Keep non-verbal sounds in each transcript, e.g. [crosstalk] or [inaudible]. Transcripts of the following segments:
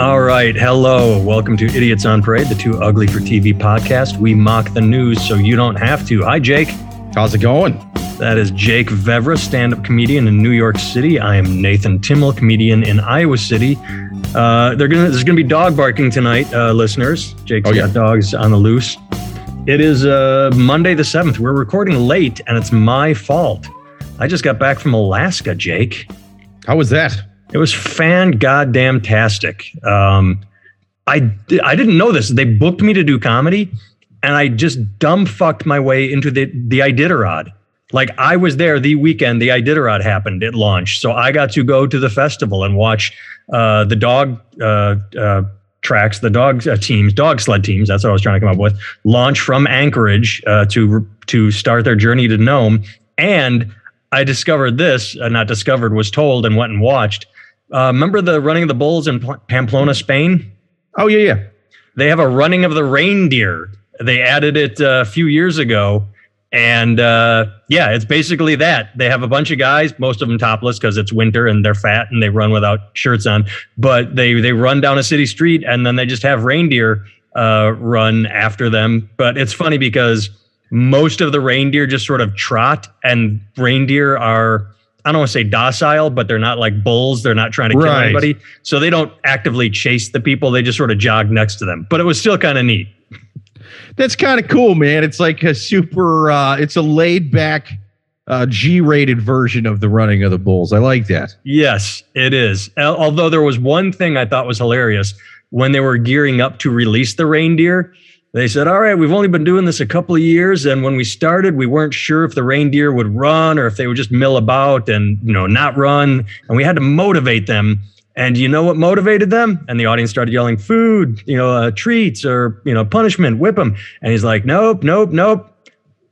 All right. Hello. Welcome to Idiots on Parade, the Too Ugly for TV podcast. We mock the news so you don't have to. Hi, Jake. How's it going? That is Jake Vevra, stand up comedian in New York City. I am Nathan Timmel, comedian in Iowa City. Uh, they're gonna, there's going to be dog barking tonight, uh, listeners. Jake's Oh, yeah. got dogs on the loose. It is uh, Monday the 7th. We're recording late, and it's my fault. I just got back from Alaska, Jake. How was that? It was fan goddamn tastic. Um, I I didn't know this. They booked me to do comedy, and I just dumb fucked my way into the the Iditarod. Like I was there the weekend the Iditarod happened at launch, so I got to go to the festival and watch uh, the dog uh, uh, tracks, the dog uh, teams, dog sled teams. That's what I was trying to come up with. Launch from Anchorage uh, to to start their journey to Nome, and I discovered this. Uh, not discovered, was told and went and watched. Uh, remember the running of the bulls in Pamplona, Spain? Oh yeah, yeah. They have a running of the reindeer. They added it uh, a few years ago. And uh, yeah, it's basically that. They have a bunch of guys, most of them topless because it's winter and they're fat and they run without shirts on. But they they run down a city street and then they just have reindeer uh, run after them. But it's funny because most of the reindeer just sort of trot, and reindeer are I don't want to say docile, but they're not like bulls. They're not trying to kill anybody. So they don't actively chase the people. They just sort of jog next to them. But it was still kind of neat. That's kind of cool, man. It's like a super. uh It's a laid back, uh G-rated version of the running of the bulls. I like that. Yes, it is. Although there was one thing I thought was hilarious when they were gearing up to release the reindeer. They said, "All right, we've only been doing this a couple of years, and when we started, we weren't sure if the reindeer would run or if they would just mill about and you know not run, and we had to motivate them." And you know what motivated them? And the audience started yelling, "Food, you know, uh, treats, or you know, punishment, whip them." And he's like, "Nope, nope, nope."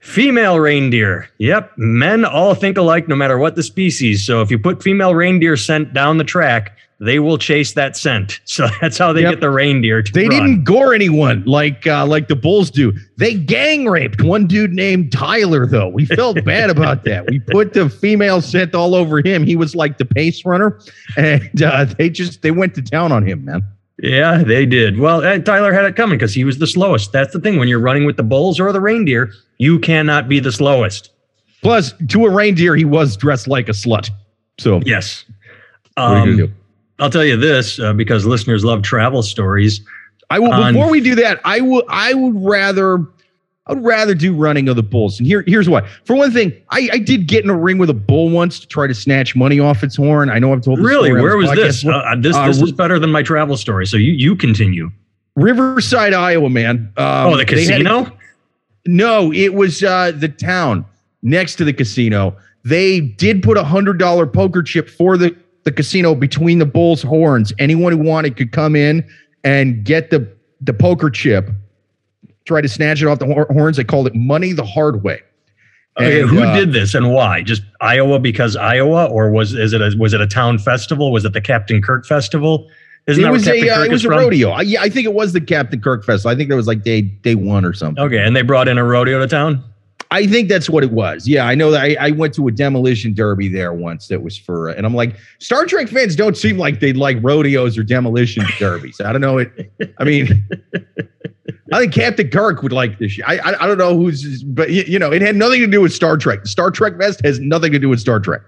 Female reindeer. Yep. Men all think alike no matter what the species. So if you put female reindeer scent down the track, they will chase that scent. [laughs] So that's how they Yep. get the reindeer to They run. didn't gore anyone like uh like the bulls do. They gang raped one dude named Tyler though. We felt [laughs] bad about that. We put the female scent all over him. He was like the pace runner, [laughs] and uh, they just they went to town on him, man. Yeah, they did. Well, and Tyler had it coming because he was the slowest. That's the thing. When you're running with the bulls or the reindeer, you cannot be the slowest. Plus, to a reindeer, he was dressed like a slut. So Yes. what are you gonna Um, do? I'll tell you this uh, because listeners love travel stories. I will. on- Before we do that, I would. I would rather. I would rather do running of the bulls. And here, here's why. For one thing, I, I did get in a ring with a bull once to try to snatch money off its horn. I know I've told. This Really? Where was this this? Uh, this Uh, this Ri- is better than my travel story. So you you continue. Riverside, Iowa, man. Um, oh, the had a- casino? no, it was uh, the town next to the casino. They did put a hundred dollar poker chip for the the casino between the bull's horns. Anyone who wanted could come in and get the the poker chip. Try to snatch it off the horns. They called it money the hard way. Okay, And, who uh, did this and why? Just Iowa because Iowa, or was is it a, was it a town festival? Was it the Captain Kirk festival? Isn't It was a uh, it was a from? rodeo. I, yeah, I think it was the Captain Kirk Festival. I think it was like day day one or something. Okay, and they brought in a rodeo to town. I think that's what it was. Yeah, I know that I, I went to a demolition derby there once that was for, and I'm like, Star Trek fans don't seem like they like rodeos or demolition [laughs] derbies. I don't know it. I mean, I think Captain Kirk would like this. I, I I don't know who's, but you, know, it had nothing to do with Star Trek. The Star Trek Fest has nothing to do with Star Trek.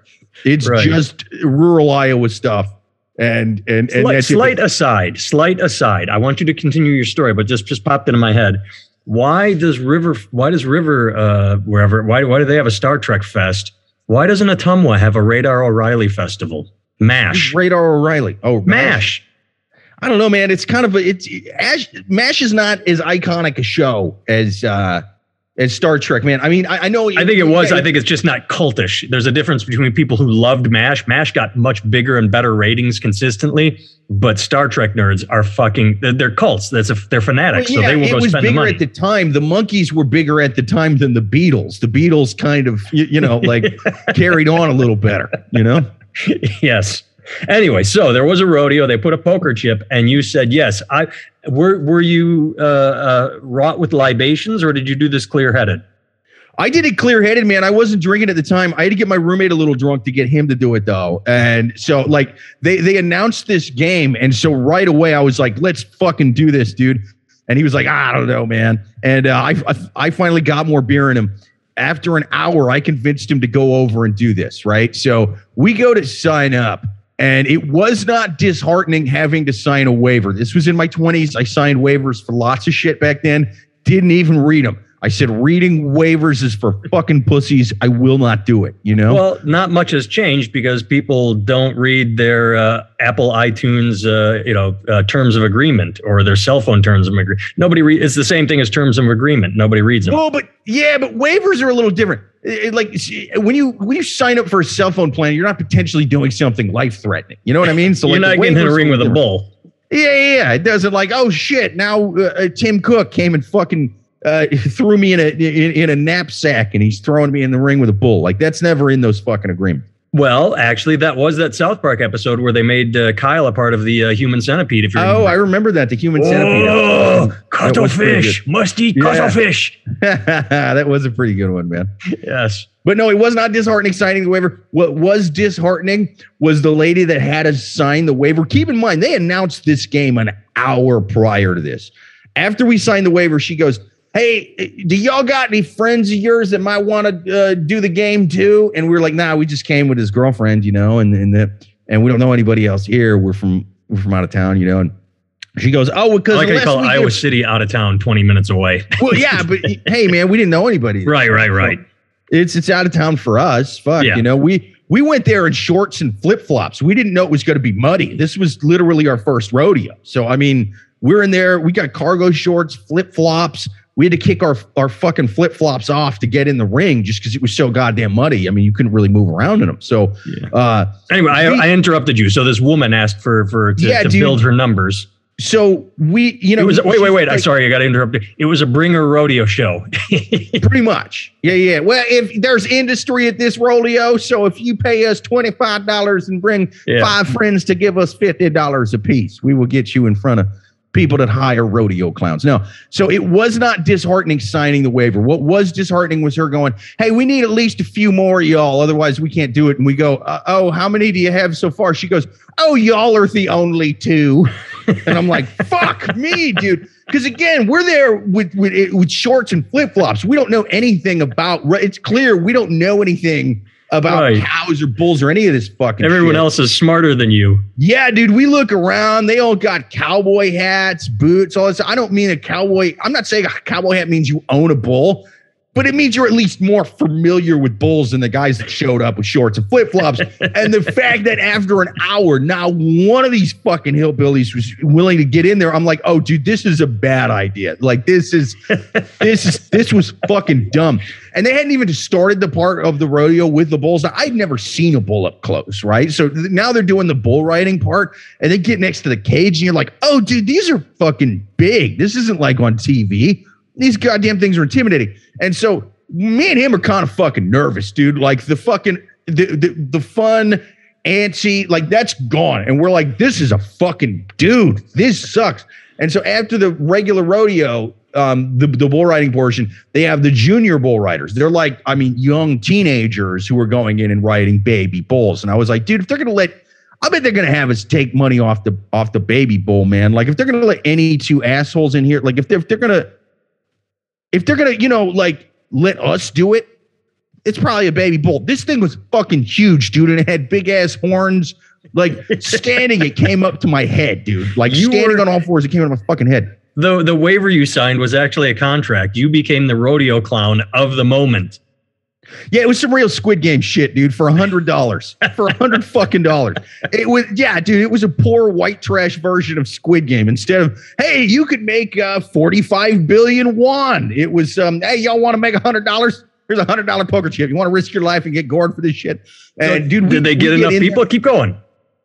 It's Right. just rural Iowa stuff. And and and Slight, slight aside, slight aside. I want you to continue your story, but just just popped into my head. Why does River? Why does River? Uh, wherever? Why why do they have a Star Trek fest? Why doesn't Ottumwa have a Radar O'Reilly festival? Mash, Radar O'Reilly. Oh, Mash. I don't know, man. It's kind of a it's Ash, Mash is not as iconic a show as uh as Star Trek, man. I mean, I, I know. I think it was. I think it's just not cultish. There's a difference between people who loved MASH. MASH got much bigger and better ratings consistently, but Star Trek nerds are fucking. They're, they're cults. That's a, they're fanatics, Well, so they will it go was spend the bigger money. at the time. The Monkees were bigger at the time than the Beatles. The Beatles kind of, you, you know, like [laughs] carried on a little better. You know, [laughs] yes. Anyway, so there was a rodeo. They put a poker chip, and you said yes. I were were you uh, uh, wrought with libations, or did you do this clear headed? I did it clear headed, man. I wasn't drinking at the time. I had to get my roommate a little drunk to get him to do it though. And so like they they announced this game, and so right away I was like, let's fucking do this, dude. And he was like, I don't know, man. And uh, I, I I finally got more beer in him. After an hour, I convinced him to go over and do this. Right. So we go to sign up. And it was not disheartening having to sign a waiver. This was in my 20s. I signed waivers for lots of shit back then. Didn't even read them. I said reading waivers is for fucking pussies. I will not do it. You know. Well, not much has changed because people don't read their uh, Apple iTunes, uh, you know, uh, terms of agreement or their cell phone terms of agreement. Nobody. Re- it's the same thing as terms of agreement. Nobody reads them. Well, but yeah, but waivers are a little different. It, like when you when you sign up for a cell phone plan, you're not potentially doing something life threatening. You know what I mean? So you're like not getting in a ring with a bull. Yeah, yeah, yeah. It doesn't like, oh shit, now uh, Tim Cook came and fucking uh, [laughs] threw me in a in, in, a knapsack and he's throwing me in the ring with a bull. Like that's never in those fucking agreements. Well, actually, that was that South Park episode where they made uh, Kyle a part of the uh, human centipede. If you oh, I remember that the human centipede. Oh, cuttlefish must eat yeah. cuttlefish. [laughs] that was a pretty good one, man. Yes, but no, it was not disheartening signing the waiver. What was disheartening was the lady that had us sign the waiver. Keep in mind, they announced this game an hour prior to this. After we signed the waiver, she goes, hey, do y'all got any friends of yours that might want to uh, do the game too? And we are like, nah, we just came with his girlfriend, you know, and and the, and we don't know anybody else here. We're from we're from out of town, you know. And she goes, oh, because like I call Iowa City out of town, twenty minutes away. well, yeah, but [laughs] hey, man, we didn't know anybody. right, right, right. So it's it's out of town for us. Fuck, yeah. you know, we we went there in shorts and flip flops. We didn't know it was going to be muddy. This was literally our first rodeo. So I mean, we're in there. We got cargo shorts, flip flops we had to kick our our fucking flip flops off to get in the ring just because it was so goddamn muddy. I mean, you couldn't really move around in them. So, yeah. uh, anyway, I, I, interrupted you. So this woman asked for for to, yeah, to dude, build her numbers. So we, you know, it was wait, wait, wait. Like, I'm sorry, I got to interrupt. It was a bringer rodeo show. [laughs] pretty much, yeah, yeah. Well, if there's industry at this rodeo, so if you pay us twenty five dollars and bring yeah. five friends to give us fifty dollars a piece, we will get you in front of people that hire rodeo clowns. No. So it was not disheartening signing the waiver. What was disheartening was her going, Hey, we need at least a few more y'all. Otherwise, we can't do it. And we go, uh, Oh, how many do you have so far? She goes, Oh, y'all are the only two. [laughs] and I'm like, Fuck me, dude. Because again, we're there with, with, with shorts and flip flops. We don't know anything about, it's clear we don't know anything about right. cows or bulls or any of this fucking Everyone shit. else is smarter than you. Yeah, dude. We look around, they all got cowboy hats, boots, all this. I don't mean a cowboy. I'm not saying a cowboy hat means you own a bull but it means you're at least more familiar with bulls than the guys that showed up with shorts and flip flops. [laughs] and the fact that after an hour, now one of these fucking hillbillies was willing to get in there, I'm like, oh, dude, this is a bad idea. Like this is [laughs] this is this was fucking dumb. And they hadn't even started the part of the rodeo with the bulls. Now, I'd never seen a bull up close, right? So now they're doing the bull riding part, and they get next to the cage, and you're like, oh, dude, these are fucking big. This isn't like on TV these goddamn things are intimidating. And so me and him are kind of fucking nervous, dude. Like the fucking the the, the fun antsy, like that's gone. And we're like, this is a fucking dude. This sucks. And so after the regular rodeo, um, the, the bull riding portion, they have the junior bull riders. They're like, I mean, young teenagers who are going in and riding baby bulls. And I was like, dude, if they're gonna let I bet they're gonna have us take money off the off the baby bull, man. Like if they're gonna let any two assholes in here, like if they're if they're gonna if they're gonna, you know, like let us do it, it's probably a baby bull. This thing was fucking huge, dude, and it had big ass horns. Like standing, it came up to my head, dude. Like you standing were, on all fours, it came up of my fucking head. The the waiver you signed was actually a contract. You became the rodeo clown of the moment. Yeah, it was some real Squid Game shit, dude. For a hundred dollars, [laughs] for a hundred fucking dollars. It was, yeah, dude. It was a poor white trash version of Squid Game. Instead of, hey, you could make uh, forty-five billion won. It was, um, hey, y'all want to make a hundred dollars? Here's a hundred dollar poker chip. You want to risk your life and get gored for this shit? And so, dude, did we, they get enough get people? There. Keep going.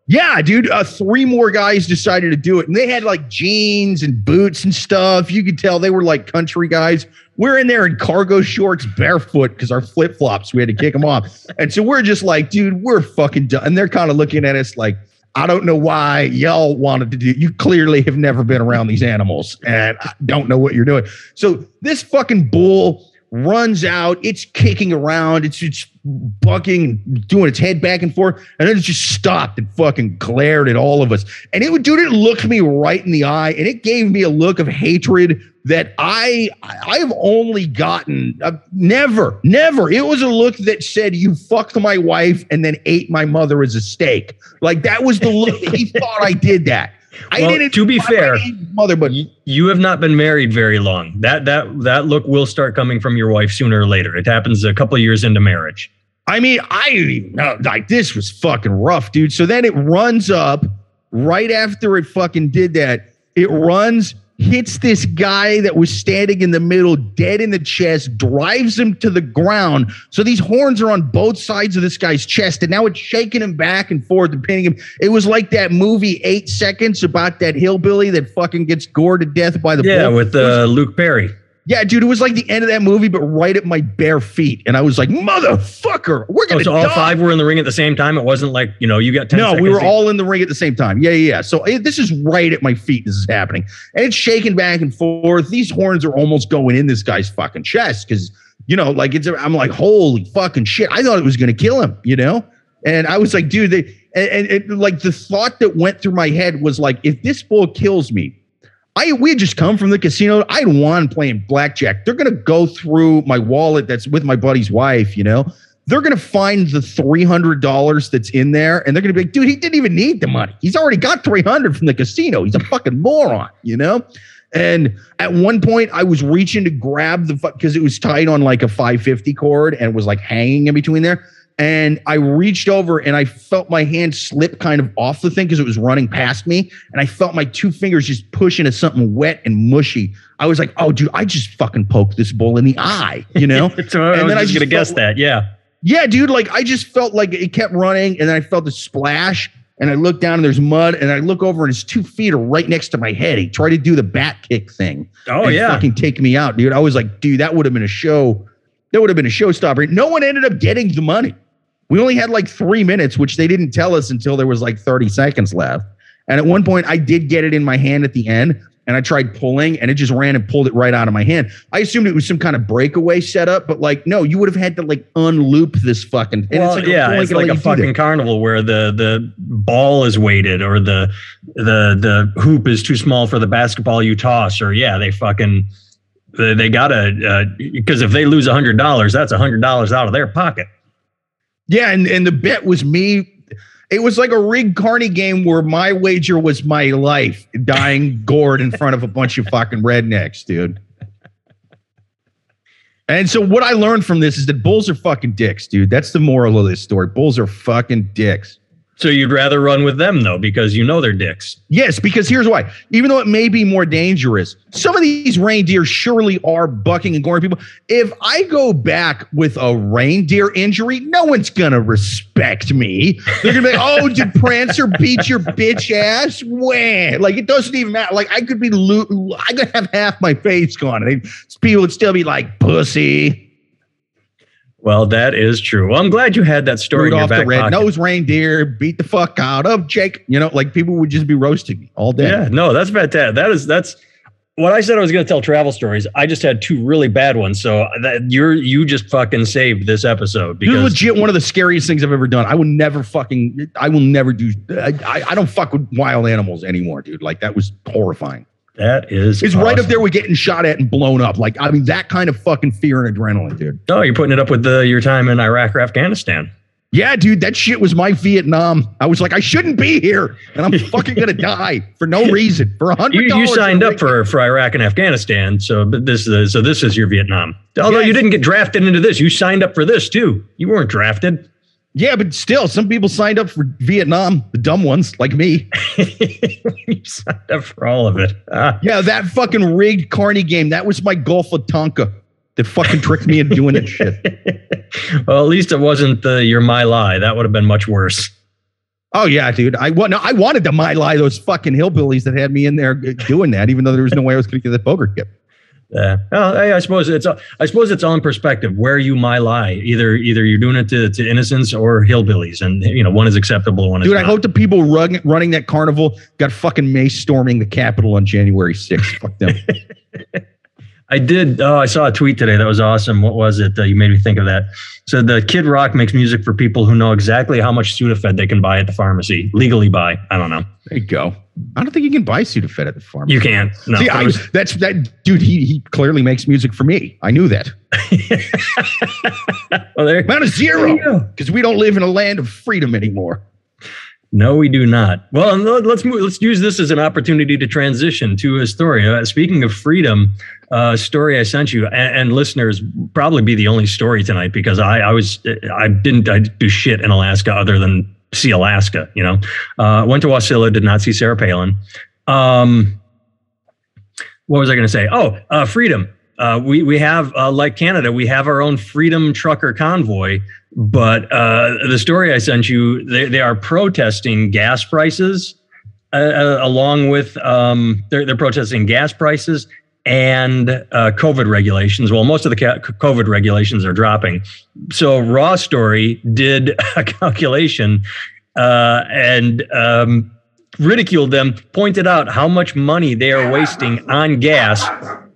Yeah, dude. Uh, three more guys decided to do it, and they had like jeans and boots and stuff. You could tell they were like country guys. We're in there in cargo shorts, barefoot, because our flip flops we had to kick them off, [laughs] and so we're just like, dude, we're fucking done. And they're kind of looking at us like, I don't know why y'all wanted to do. You clearly have never been around these animals, and I don't know what you're doing. So this fucking bull runs out. It's kicking around. It's it's bucking, doing its head back and forth, and then it just stopped and fucking glared at all of us. And it would, dude, it looked me right in the eye, and it gave me a look of hatred that I I have only gotten uh, never, never. It was a look that said, "You fucked my wife and then ate my mother as a steak." Like that was the look he [laughs] thought I did that. I Well, didn't. to be fair, mother, but You, have not been married very long. That that that look will start coming from your wife sooner or later. It happens a couple years into marriage. I mean, I didn't even know. Like, this was fucking rough, dude. So then it runs up right after it fucking did that. It runs, hits this guy that was standing in the middle, dead in the chest, drives him to the ground. So these horns are on both sides of this guy's chest, and now it's shaking him back and forth and pinning him. It was like that movie, Eight Seconds, about that hillbilly that fucking gets gored to death by the Yeah, bull. with uh, Luke Perry. Yeah, dude, it was like the end of that movie, but right at my bare feet. And I was like, motherfucker, we're Oh, going to so all five were in the ring at the same time. It wasn't like you know you got ten. No, we were each. all in the ring at the same time. Yeah, yeah, yeah. So eh, this is right at my feet. This is happening. And it's shaking back and forth. These horns are almost going in this guy's fucking chest because, you know, like it's, I'm like, holy fucking shit. I thought it was going to kill him, you know? And I was like, dude, they, and, and, and like the thought that went through my head was like, if this bull kills me, I we had just come from the casino. I had won playing blackjack. They're gonna go through my wallet that's with my buddy's wife, you know. They're gonna find the three hundred dollars that's in there, and they're gonna be like, dude, he didn't even need the money. He's already got three hundred from the casino. He's a fucking moron, you know. And at one point, I was reaching to grab the because it was tied on like a 550 cord and was like hanging in between there. And I reached over and I felt my hand slip kind of off the thing because it was running past me. And I felt my two fingers just pushing at something wet and mushy. I was like, oh, dude, I just fucking poked this bull in the eye, you know? [laughs] so I And was then I just just gonna guess that. Yeah. Yeah, dude. Like I just felt like it kept running, and then I felt the splash, and I look down and there's mud, and I look over and his two feet are right next to my head. He tried to do the bat kick thing. Oh and yeah. fucking take me out, dude. I was like, dude, that would have been a show. That would have been a showstopper. No one ended up getting the money. We only had like three minutes, which they didn't tell us until there was like 30 seconds left. And at one point, I did get it in my hand at the end, and I tried pulling, and it just ran and pulled it right out of my hand. I assumed it was some kind of breakaway setup, but like, no, you would have had to like unloop this fucking. and well, like, yeah, it's like a you do that. fucking carnival where the the ball is weighted or the the the hoop is too small for the basketball you toss or yeah, they fucking they, they gotta uh, because if they lose a hundred dollars, that's a hundred dollars out of their pocket. Yeah, and, and the bet was me. It was like a rigged carny game where my wager was my life dying [laughs] gored in front of a bunch of fucking rednecks, dude. And so what I learned from this is that bulls are fucking dicks, dude. That's the moral of this story. Bulls are fucking dicks. So you'd rather run with them though because you know they're dicks. Yes, because here's why. Even though it may be more dangerous, some of these reindeer surely are bucking and goring people. If I go back with a reindeer injury, no one's gonna respect me. They're gonna be like, "Oh, did Prancer beat your bitch ass?" When like it doesn't even matter. Like I could be, lo- I could have half my face gone, and people would still be like, "Pussy." Well, that is true. Well, I'm glad you had that story Rudolph the red nosed reindeer beat the fuck out of Jake. You know, like people would just be roasting me all day. Yeah, no, that's fantastic. That is that's what I said I was going to tell travel stories. I just had two really bad ones, so that you're you just fucking saved this episode because legit one of the scariest things I've ever done. I will never fucking. I will never do. I, I, I don't fuck with wild animals anymore, dude. Like that was horrifying. That is It's right up there with getting shot at and blown up. Like I mean, that kind of fucking fear and adrenaline, dude. No, you're putting it up with the, your time in Iraq or Afghanistan. Yeah, dude, that shit was my Vietnam. I was like, I shouldn't be here, and I'm [laughs] fucking gonna die for no reason for a hundred You, you signed up for for Iraq and Afghanistan, so but this is so this is your Vietnam. Although you didn't get drafted into this, you signed up for this too. You weren't drafted. Yeah, but still, some people signed up for Vietnam, the dumb ones like me. [laughs] you signed up for all of it. Ah. Yeah, that fucking rigged carny game. That was my Gulf of Tonkin that fucking tricked me into doing that shit. [laughs] well, at least it wasn't the your My Lai. That would have been much worse. Oh yeah, dude. I want. No, I wanted to My Lai those fucking hillbillies that had me in there doing that, even though there was no way I was going to get the poker chip. Yeah. Well, I, I suppose it's uh, I suppose it's all in perspective where you My Lai. Either either you're doing it to, to innocents or hillbillies, and you know one is acceptable, one is Dude, I hope the people run, running that carnival got fucking mace storming the Capitol on January 6th. Fuck them. [laughs] I did. Oh, I saw a tweet today that was awesome. What was it? Uh, you made me think of that. So the Kid Rock makes music for people who know exactly how much Sudafed they can buy at the pharmacy, legally buy. I don't know. There you go. I don't think you can buy Sudafed at the pharmacy. You can't. No. See, I, that's that dude. He he clearly makes music for me. I knew that. [laughs] well, there, amount of zero because we don't live in a land of freedom anymore. No, we do not. Well, let's move, let's use this as an opportunity to transition to a story. Uh, speaking of freedom, uh, story I sent you and, and, listeners probably be the only story tonight because I, I was I didn't I do shit in Alaska other than see Alaska. You know, uh, went to Wasilla, did not see Sarah Palin. Um, what was I going to say? Oh, uh, freedom. Uh, we we have uh, like Canada, we have our own freedom trucker convoy but uh, the story I sent you, they, they are protesting gas prices, uh, uh, along with um, they're, they're protesting gas prices and uh, COVID regulations. Well, most of the ca- COVID regulations are dropping. So Raw Story did [laughs] a calculation and um, ridiculed them, pointed out how much money they are wasting on gas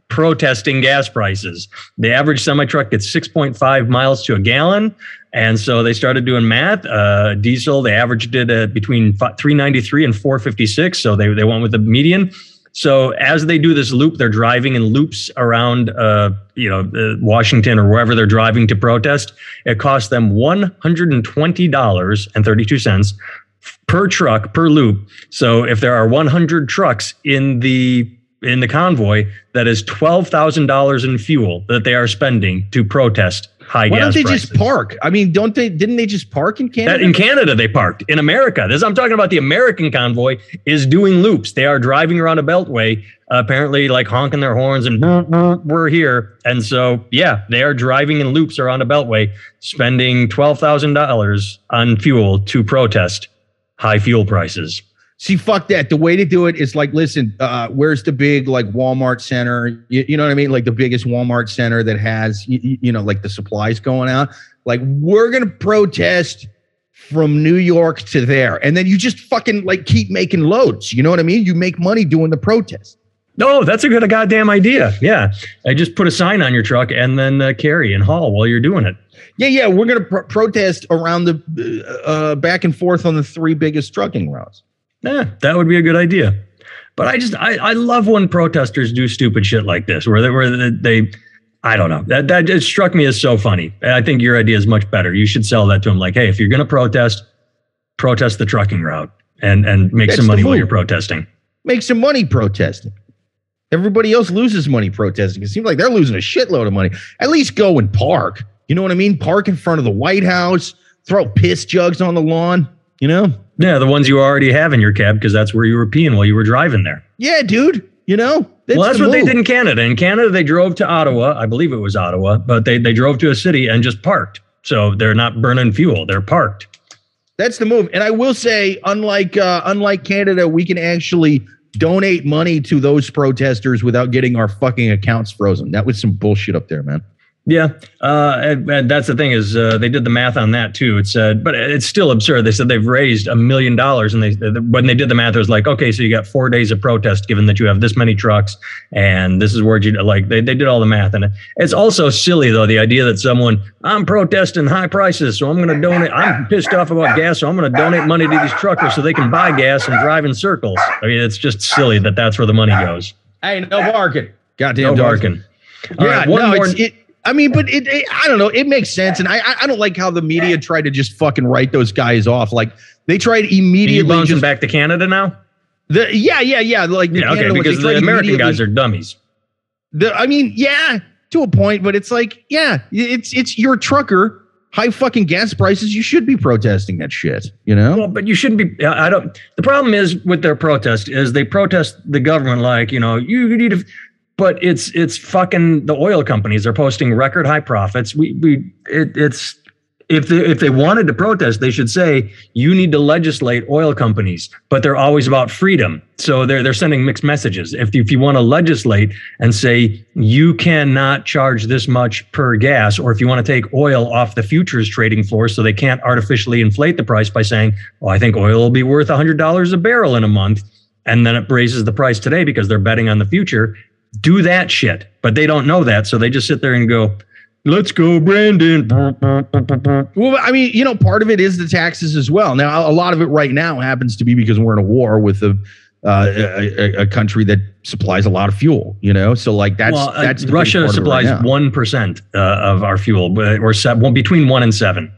protesting gas prices. The average semi truck gets 6.5 miles to a gallon. And so they started doing math. Uh, diesel, they averaged it at between 393 and 456. So they, they went with the median. So as they do this loop, they're driving in loops around, uh, you know, uh, Washington or wherever they're driving to protest. It costs them $120.32 per truck per loop. So if there are 100 trucks in the in the convoy, that is twelve thousand dollars in fuel that they are spending to protest high gas. Why don't they prices. just park? I mean, don't they? Didn't they just park in Canada? That, in Canada, they parked. In America, this I'm talking about. The American convoy is doing loops. They are driving around a beltway, uh, apparently like honking their horns and we're here. And so, yeah, they are driving in loops around a beltway, spending twelve thousand dollars on fuel to protest high fuel prices. See, fuck that. The way to do it is like, listen, uh, where's the big like Walmart center? You, you, know what I mean? Like the biggest Walmart center that has, you, you know, like the supplies going out. Like we're gonna protest from New York to there, and then you just fucking like keep making loads. You know what I mean? You make money doing the protest. No, that's a good goddamn idea. Yeah, I just put a sign on your truck and then uh, carry and haul while you're doing it. Yeah, yeah, we're gonna pr- protest around the uh, back and forth on the three biggest trucking routes. Yeah, that would be a good idea. But I just I, I love when protesters do stupid shit like this, where they where they I don't know that that just struck me as so funny. I think your idea is much better. You should sell that to them like, hey, if you're going to protest, protest the trucking route and and make That's some money while you're protesting. Make some money protesting. Everybody else loses money protesting. It seems like they're losing a shitload of money. At least go and park. You know what I mean? Park in front of the White House. Throw piss jugs on the lawn. You know? Yeah, the ones you already have in your cab because that's where you were peeing while you were driving there. Yeah, dude. You know? That's well, that's the what move. they did in Canada. In Canada, they drove to Ottawa. I believe it was Ottawa, but they, they drove to a city and just parked. So they're not burning fuel. They're parked. That's the move. And I will say, unlike uh, unlike Canada, we can actually donate money to those protesters without getting our fucking accounts frozen. That was some bullshit up there, man. Yeah, uh, and, and, that's the thing is uh, they did the math on that too. It said, but it's still absurd. They said they've raised a million dollars, and they when they did the math, it was like, okay, so you got four days of protest, given that you have this many trucks, and this is where you like they they did all the math, and it's also silly though the idea that someone I'm protesting high prices, so I'm going to donate. I'm pissed off about gas, so I'm going to donate money to these truckers so they can buy gas and drive in circles. I mean, it's just silly that that's where the money goes. Hey, no barking. Goddamn no barking. Yeah, right, no, more. It's, it, I mean, but it, it, I don't know. It makes sense, and I I don't like how the media tried to just fucking write those guys off. Like they tried immediately. Are you just back to Canada now. The yeah yeah yeah like yeah, okay because the American guys are dummies. The I mean yeah to a point, but it's like yeah it's it's your trucker high fucking gas prices, you should be protesting that shit, you know? Well, but you shouldn't be. I don't. The problem is with their protest is they protest the government like, you know, you need to but it's it's fucking the oil companies are posting record high profits. We we it, it's if they, if they wanted to protest, they should say you need to legislate oil companies, but they're always about freedom. So they're they're sending mixed messages. If if you want to legislate and say you cannot charge this much per gas, or if you want to take oil off the futures trading floor, so they can't artificially inflate the price by saying, "Well, I think oil will be worth hundred dollars a barrel in a month," and then it raises the price today because they're betting on the future do that shit. But they don't know that. So they just sit there and go, let's go, Brandon. Well, I mean, you know, part of it is the taxes as well. Now, a lot of it right now happens to be because we're in a war with a uh, a, a, country that supplies a lot of fuel, you know. So like that's well, uh, that's Russia supplies one right uh, of our fuel, or seven, between one and seven.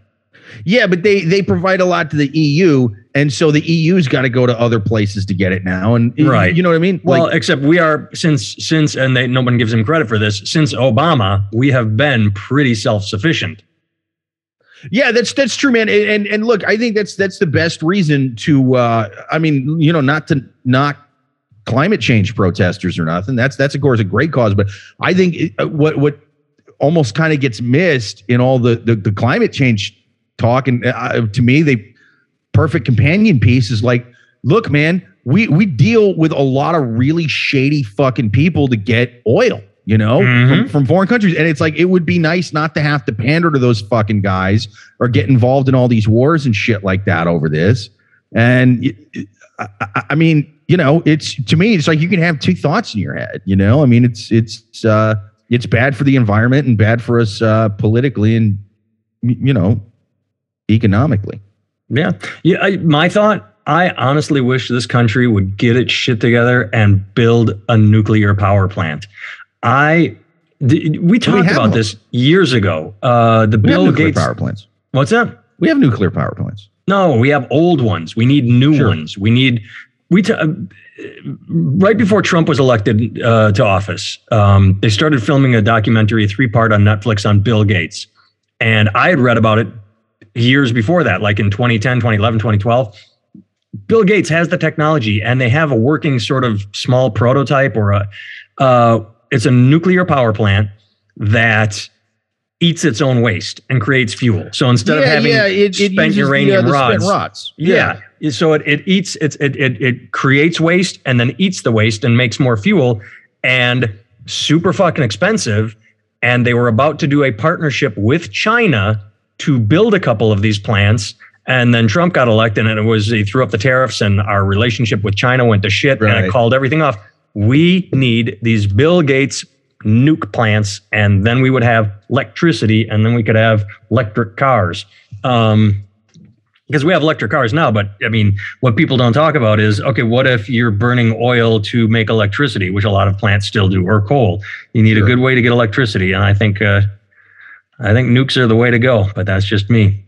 Yeah, but they they provide a lot to the EU, and so the EU's got to go to other places to get it now. And right, you know what I mean? Well, like, except we are since since and they no one gives him credit for this. Since Obama, we have been pretty self sufficient. Yeah, that's that's true, man. And, and and look, I think that's that's the best reason to. uh I mean, you know, not to knock climate change protesters or nothing. That's that's of course a great cause, but I think it, uh, what what almost kind of gets missed in all the the, the climate change talk, and uh, to me, the perfect companion piece is like, look, man, we we deal with a lot of really shady fucking people to get oil you know, mm-hmm. from, from, foreign countries. And it's like, it would be nice not to have to pander to those fucking guys or get involved in all these wars and shit like that over this. And I, I mean, you know, it's to me, it's like you can have two thoughts in your head, you know, I mean, it's, it's, uh, it's bad for the environment and bad for us, uh, politically and, you know, economically. Yeah. Yeah. I, my thought I honestly wish this country would get its shit together and build a nuclear power plant. I we talked we about one. this years ago. Uh, the we Bill Gates power plants. What's that? We have nuclear power plants. No, we have old ones. We need new sure. ones. We need we t- uh, right before Trump was elected uh, to office. Um, they started filming a documentary, a three part on Netflix on Bill Gates, and I had read about it years before that, like in 2010, 2011, 2012. Bill Gates has the technology, and they have a working sort of small prototype or a uh, it's a nuclear power plant that eats its own waste and creates fuel. So instead yeah, of having yeah, it, spent it uranium the, uh, rods, rods. Yeah. yeah. So it, it eats it it it creates waste and then eats the waste and makes more fuel and super fucking expensive. And they were about to do a partnership with China to build a couple of these plants. And then Trump got elected and it was he threw up the tariffs and our relationship with China went to shit right. and it called everything off we need these Bill Gates nuke plants, and then we would have electricity, and then we could have electric cars. Um, because we have electric cars now, but I mean, what people don't talk about is okay, what if you're burning oil to make electricity, which a lot of plants still do, or coal? You need sure. a good way to get electricity, and I think uh, I think nukes are the way to go. But that's just me.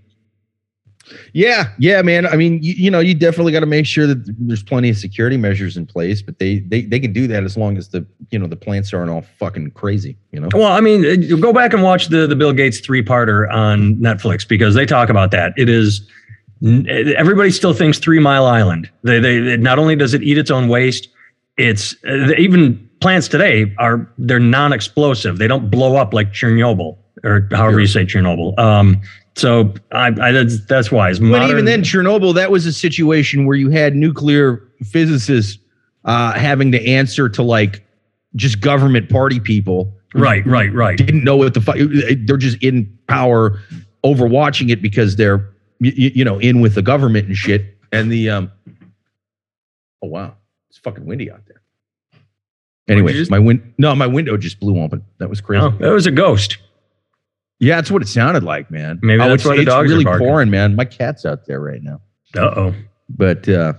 Yeah, yeah, man. I mean, you, you know, you definitely got to make sure that there's plenty of security measures in place, but they they they can do that as long as the you know the plants aren't all fucking crazy. You know. Well, I mean, uh, go back and watch the the Bill Gates three parter on Netflix because they talk about that. It is everybody still thinks Three Mile Island. They they not only does it eat its own waste, it's uh, even plants today are they're non-explosive. They don't blow up like Chernobyl or however sure. you say Chernobyl. Um, so I, I that's, that's wise. Modern, but even then, Chernobyl, that was a situation where you had nuclear physicists uh, having to answer to like just government party people. Right, right, right. Didn't know what the fuck. They're just in power, overwatching it because they're you, you know in with the government and shit. And the um, oh wow, it's fucking windy out there. Anyway, my win no, my window just blew open. That was crazy. Oh, that was a ghost. Yeah, that's what it sounded like, man. Maybe that's why the dogs it's really are pouring, man. My cat's out there right now. Uh oh. But uh,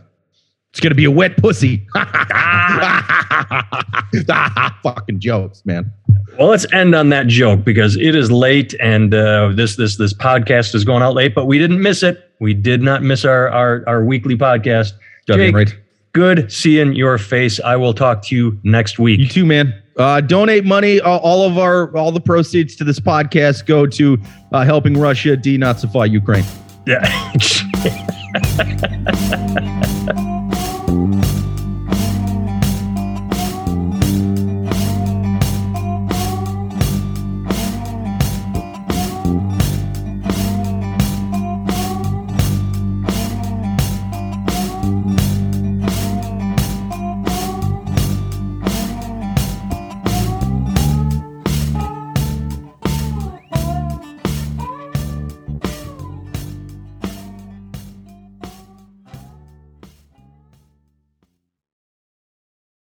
it's gonna be a wet pussy. [laughs] [laughs] Fucking jokes, man. Well, let's end on that joke because it is late, and uh, this this this podcast is going out late. But we didn't miss it. We did not miss our our, our weekly podcast. Jake, right. good seeing your face. I will talk to you next week. You too, man. Uh, donate money. All, all, of our all the proceeds to this podcast go to uh, helping Russia denazify Ukraine. Yeah. [laughs]